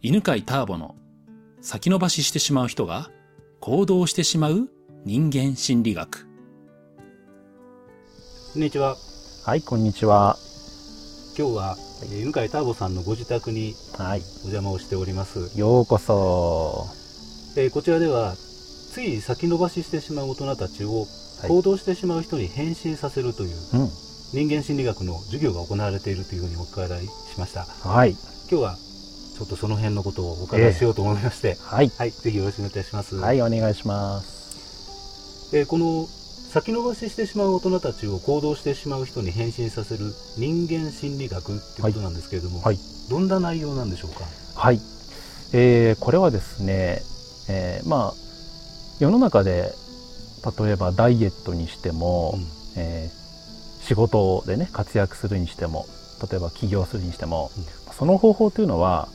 犬飼ターボの先延ばししてしまう人が行動してしまう人間心理学。こんにちは。はい、こんにちは。今日は、えー犬飼ターボさんのご自宅にはい、お邪魔をしております。ようこそ。えーこちらでは、つい先延ばししてしまう大人たちをはい行動してしまう人に変身させるといううん、人間心理学の授業が行われているというふうにお伺いしました。はい、今日はちょっとその辺のことをお伺いしようと思いまして、はい、はい、ぜひよろしくお願いします。はい、お願いします。えーこの先延ばししてしまう大人たちを行動してしまう人に変身させる人間心理学ってことなんですけれども、はい、どんな内容なんでしょうか？はい、えーこれはですね、えーまあ世の中で例えばダイエットにしても、うん。えー仕事でね活躍するにしても、例えば起業するにしても、うん。その方法というのは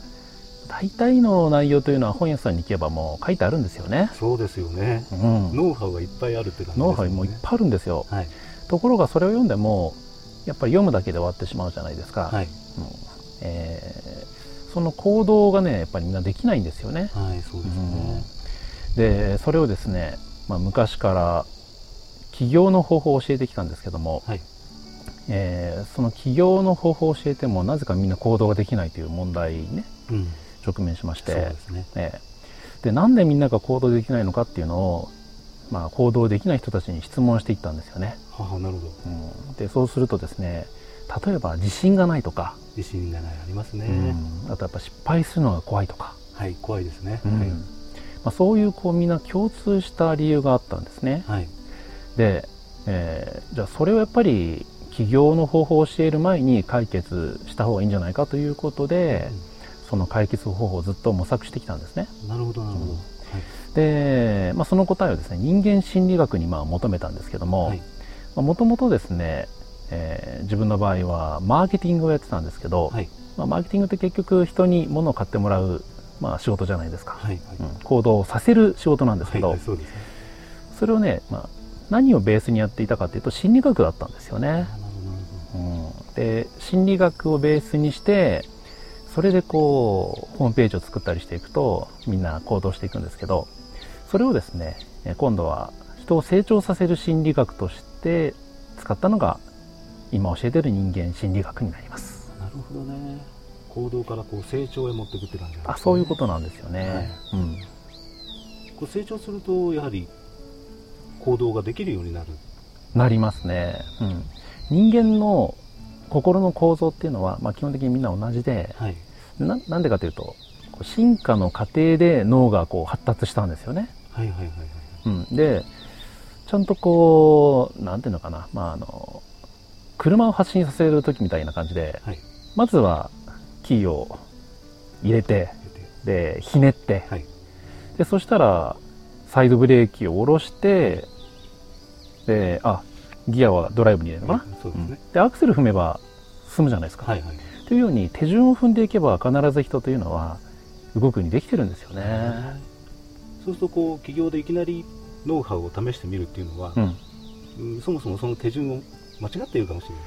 大体の内容というのは本屋さんに行けばもう書いてあるんですよね。そうですよね。うん、ノウハウがいっぱいあるって感じですよね。ノウハウもいっぱいあるんですよ。はい。ところがそれを読んでもやっぱり読むだけで終わってしまうじゃないですか、はい。うんえーその行動がねやっぱりみんなできないんですよね、はい、そうですね。でそれをですね、まあ、昔から起業の方法を教えてきたんですけども、はい。えーその起業の方法を教えてもなぜかみんな行動ができないという問題にねうん。直面しましてね。えーでなんでみんなが行動できないのかっていうのを、まあ、行動できない人たちに質問していったんですよね、はあ、なるほど。うん、でそうするとですね例えば自信がないとか、自信がないありますね。うんあとやっぱ失敗するのが怖いとか、はい、怖いですね。うんまあ、そういうこうみんな共通した理由があったんですねはい。はい。で、えーじゃあそれをやっぱり起業の方法を教える前に解決した方がいいんじゃないかということで、その解決方法をずっと模索してきたんですねなるほど、なるほど。うんで、まあ、その答えをですね人間心理学にまあ求めたんですけどもはい。もともとですね、えー自分の場合はマーケティングをやってたんですけど、はい。まあ、マーケティングって結局人に物を買ってもらう、まあ、仕事じゃないですか、はい。うん行動をさせる仕事なんですけど、はい。そうですね。それをね、まあ、何をベースにやっていたかというと心理学だったんですよねあな、るほど、なるうん、で心理学をベースにしてそれでこうホームページを作ったりしていくとみんな行動していくんですけどそれをですねえ今度は人を成長させる心理学として使ったのが今教えてる人間心理学になります。なるほどね。行動からこう成長へ持っていくって感じねあそういうことなんですよね、はいうん、こう成長すると、やはり行動ができるようになる。なりますね、うん、人間の心の構造っていうのは、まあ、基本的にみんな同じではい。ななんでかというと進化の過程で脳がこう発達したんですよね、はいはいはいはい。うん、でちゃんとこうなんていうのかな、まあ、あの車を発進させる時みたいな感じではい。まずはキーを入れてでひねってはい。でそしたらサイドブレーキを下ろしてであギアはドライブに入れるのかな、そうですね。うんでアクセル踏めば進むじゃないですか、はいはい。というように手順を踏んでいけば必ず人というのは動くにできてるんですよね。そうするとこう企業でいきなりノウハウを試してみるっていうのはう、ん、うんそもそもその手順を間違っているかもしれない。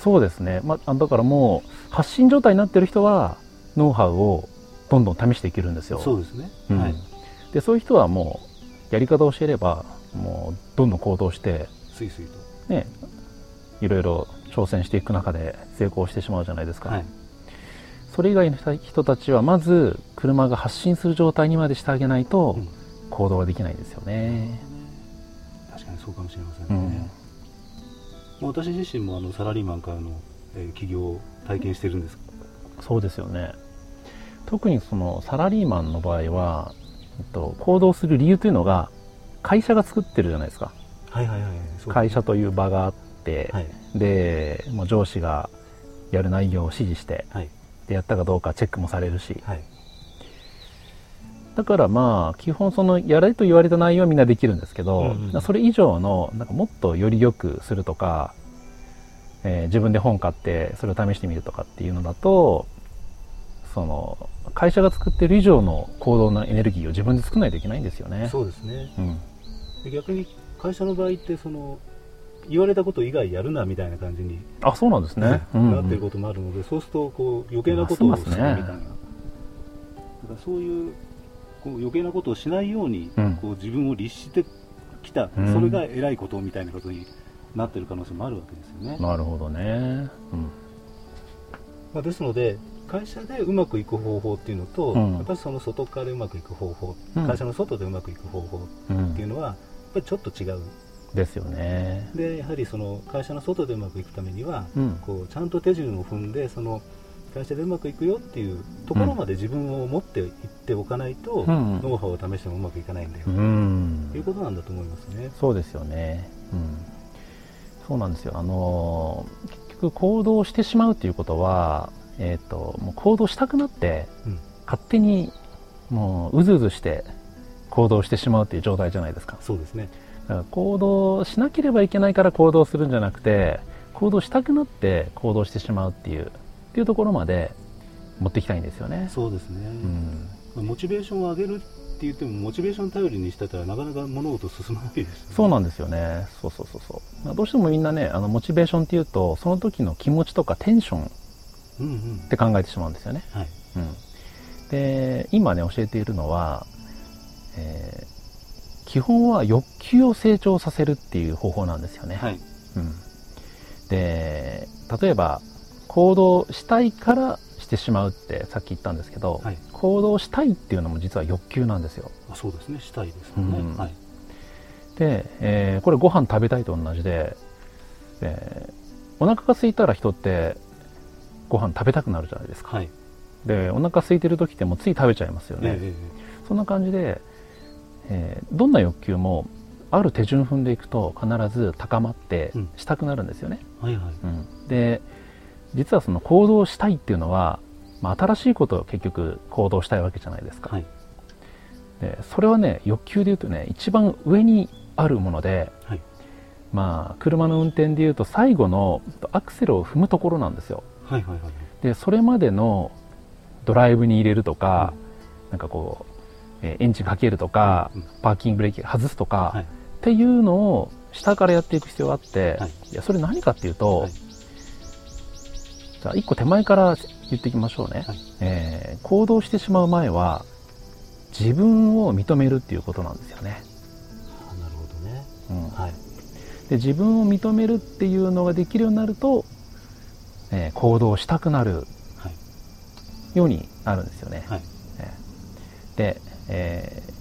そうですね、まあ、だからもう発信状態になってる人はノウハウをどんどん試していけるんですよ。そうですね。うんはい。でそういう人はもうやり方を教えればもうどんどん行動して、スイスイと。ね、いろいろ挑戦していく中で成功してしまうじゃないですか。はい。それ以外の人たちはまず車が発進する状態にまでしてあげないとうん行動ができないんですよね。確かにそうかもしれませんね。うんまあ私自身もあのサラリーマンからの、えー起業を体験してるんです。そうですよね特にそのサラリーマンの場合は、えっと、行動する理由というのが会社が作ってるじゃないですか会社という場があって、はいでもう上司がやる内容を指示してはいでやったかどうかチェックもされるしはい。だからまあ基本そのやれと言われた内容はみんなできるんですけど、うんうんそれ以上のなんかもっとより良くするとか、えー自分で本買ってそれを試してみるとかっていうのだとその会社が作ってる以上の行動のエネルギーを自分で作らないといけないんですよね。そうですね。うんで逆に会社の場合ってその言われたこと以外やるなみたいな感じに、あそうなんですね。うんうんなってることもあるのでそうするとこう余計なことをするみたいな、だからそういうこう余計なことをしないように、うんこう自分を律してきた、うんそれが偉いことみたいなことになってる可能性もあるわけですよね。なるほどね。うん。まあ、ですので会社でうまくいく方法っていうのと、うんやっぱりその外側でうまくいく方法、うん会社の外でうまくいく方法うんっていうのはぱりちょっと違うですよね。でやはりその会社の外でうまくいくためには、うん。こうちゃんと手順を踏んでその会社でうまくいくよっていうところまで自分を持っていっておかないと、うんノウハウを試してもうまくいかないんだよ、うんということなんだと思いますね。そうですよね。うん。そうなんですよ。あのー結局行動してしまうっていうことは、えっ、と、もう行動したくなって、うん勝手にもううずうずして行動してしまうっていう状態じゃないですか。そうですね。だから行動しなければいけないから行動するんじゃなくて、行動したくなって行動してしまうっていう、っていうところまで持っていきたいんですよね。そうですね。うん。まあモチベーションを上げるって言ってもモチベーション頼りにしてたらなかなか物事進まないですよね。そうなんですよね。そうそうそうそう。まあどうしてもみんなね、あの、モチベーションっていうと、その時の気持ちとかテンションっうんうん。て考えてしまうんですよね。はい。うん。で、今ね、教えているのは、えー基本は欲求を成長させるっていう方法なんですよね。はい。うん。で、例えば、行動したいからしてしまうってさっき言ったんですけど、はい。行動したいっていうのも実は欲求なんですよ。あそうですね。したいですよね。うんはい。で、えーこれご飯食べたいと同じで、えーお腹が空いたら人ってご飯食べたくなるじゃないですか。はい。で、お腹空いてる時ってもうつい食べちゃいますよね。ええそんな感じで、えーどんな欲求もある手順踏んでいくと必ず高まってうんしたくなるんですよね。はいはい。うんで、実はその行動したいっていうのは、まあ、新しいことを結局行動したいわけじゃないですか。はい。でそれはね欲求で言うとね一番上にあるもので、はいまあ車の運転で言うと最後のアクセルを踏むところなんですよはいはいはい。でそれまでのドライブに入れるとか、なんかこう、えーエンジンかけるとか、うんパーキングブレーキ外すとか、はい。っていうのを下からやっていく必要があって、はい。い、やそれ何かっていうと、はい。じゃあ一個手前から言っていきましょうね、はい。えー行動してしまう前は自分を認めるっていうことなんですよね、あなるほどね。うん。はい。で自分を認めるっていうのができるようになると、えー行動したくなるはい。ようになるんですよね、はい。で、えー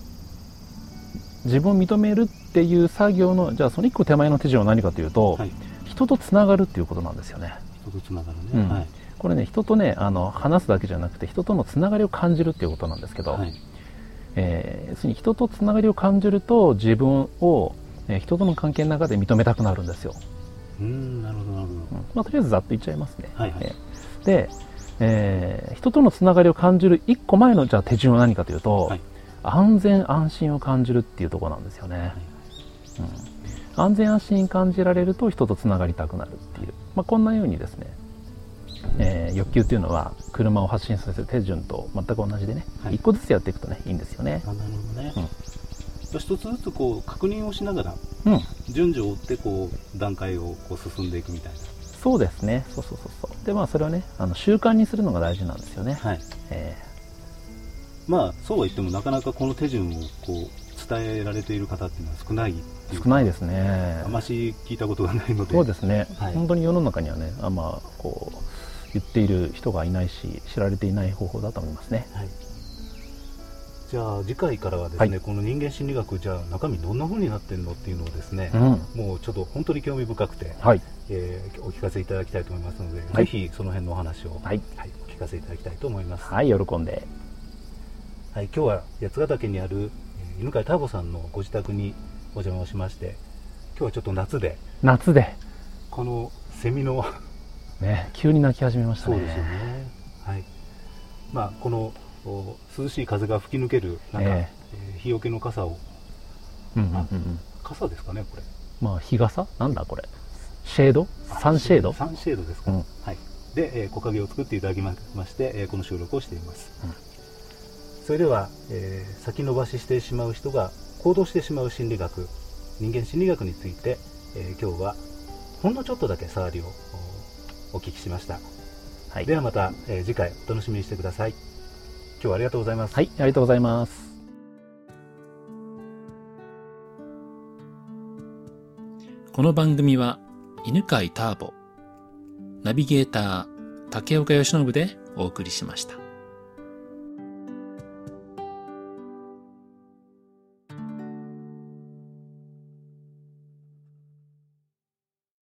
自分を認めるっていう作業のじゃあその一個手前の手順は何かというと、はい。人とつながるっていうことなんですよね。人とつながるね。うん。はい。これね人とねあの話すだけじゃなくて人とのつながりを感じるっていうことなんですけど、はい。えー要するに人とつながりを感じると自分を、えー人との関係の中で認めたくなるんですよ、うーん、なるほどなるほうん。まあ、とりあえずざっと言っちゃいますね、はいはい。えー。で、えー人とのつながりを感じる一個前のじゃあ手順は何かというと、はい安全安心を感じるっていうところなんですよね、うん、安全安心感じられると人とつながりたくなるっていう、まあ、こんなようにですね、えー欲求っていうのは車を発信させる手順と全く同じでね、はい。一個ずつやっていくとねいいんですよね。なるほどね。うん。一つずつこう確認をしながらうん。順序を追ってこう段階をこう進んでいくみたいそうですね。そうそうそうそう。でまあそれをねあの習慣にするのが大事なんですよね、な。はい。えまあそうは言ってもなかなかこの手順をこう伝えられている方っていうのは少ない少ないですね。あまし聞いたことがないので。そうですね、はい本当に世の中にはねあんまこう言っている人がいないし知られていない方法だと思いますね。はい。じゃあ次回からはですね、はい。この人間心理学じゃあ中身どんな風になってるのっていうのをですね、うん。もうちょっと本当に興味深くて、はい。えーお聞かせいただきたいと思いますので、はい。ぜひその辺のお話を、はいお聞かせいただきたいと思います。はい喜んではい、今日は八ヶ岳にあるえー犬飼ターボさんのご自宅にお邪魔をしまして、今日はちょっと夏で、夏でこのセミの、ね急に泣き始めましたねそうですよね。はい。まあ、このお涼しい風が吹き抜ける、なんか、ええー日よけの傘を、うんうんうんうん傘ですかね、これ。まあ日傘？なんだこれ？シェード？サンシェード？サンシェードですか。うんはい。で、えー木陰を作っていただきままして、えーこの収録をしています。うんそれでは、えー先延ばししてしまう人が行動してしまう心理学、人間心理学について、えー今日はほんのちょっとだけ触りをおお聞きしました。はいではまた、えー次回お楽しみにしてください。日はありがとうございます。はい、ありがとうございます。この番組は犬飼ターボ、ナビゲーター竹岡由伸でお送りしました。